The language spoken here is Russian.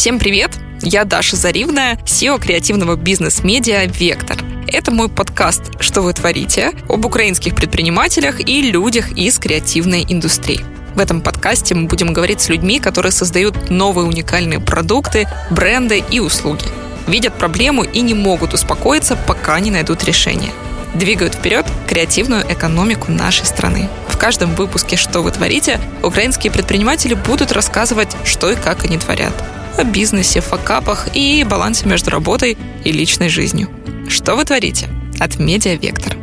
Всем привет! Я Даша Заривная, SEO креативного бизнес-медиа «Вектор». Это мой подкаст «Что вы творите?» об украинских предпринимателях и людях из креативной индустрии. В этом подкасте мы будем говорить с людьми, которые создают новые уникальные продукты, бренды и услуги. Видят проблему и не могут успокоиться, пока не найдут решение – двигают вперед креативную экономику нашей страны. В каждом выпуске «Что вы творите» украинские предприниматели будут рассказывать, что и как они творят. О бизнесе, факапах и балансе между работой и личной жизнью. Что вы творите? От Медиа Вектор.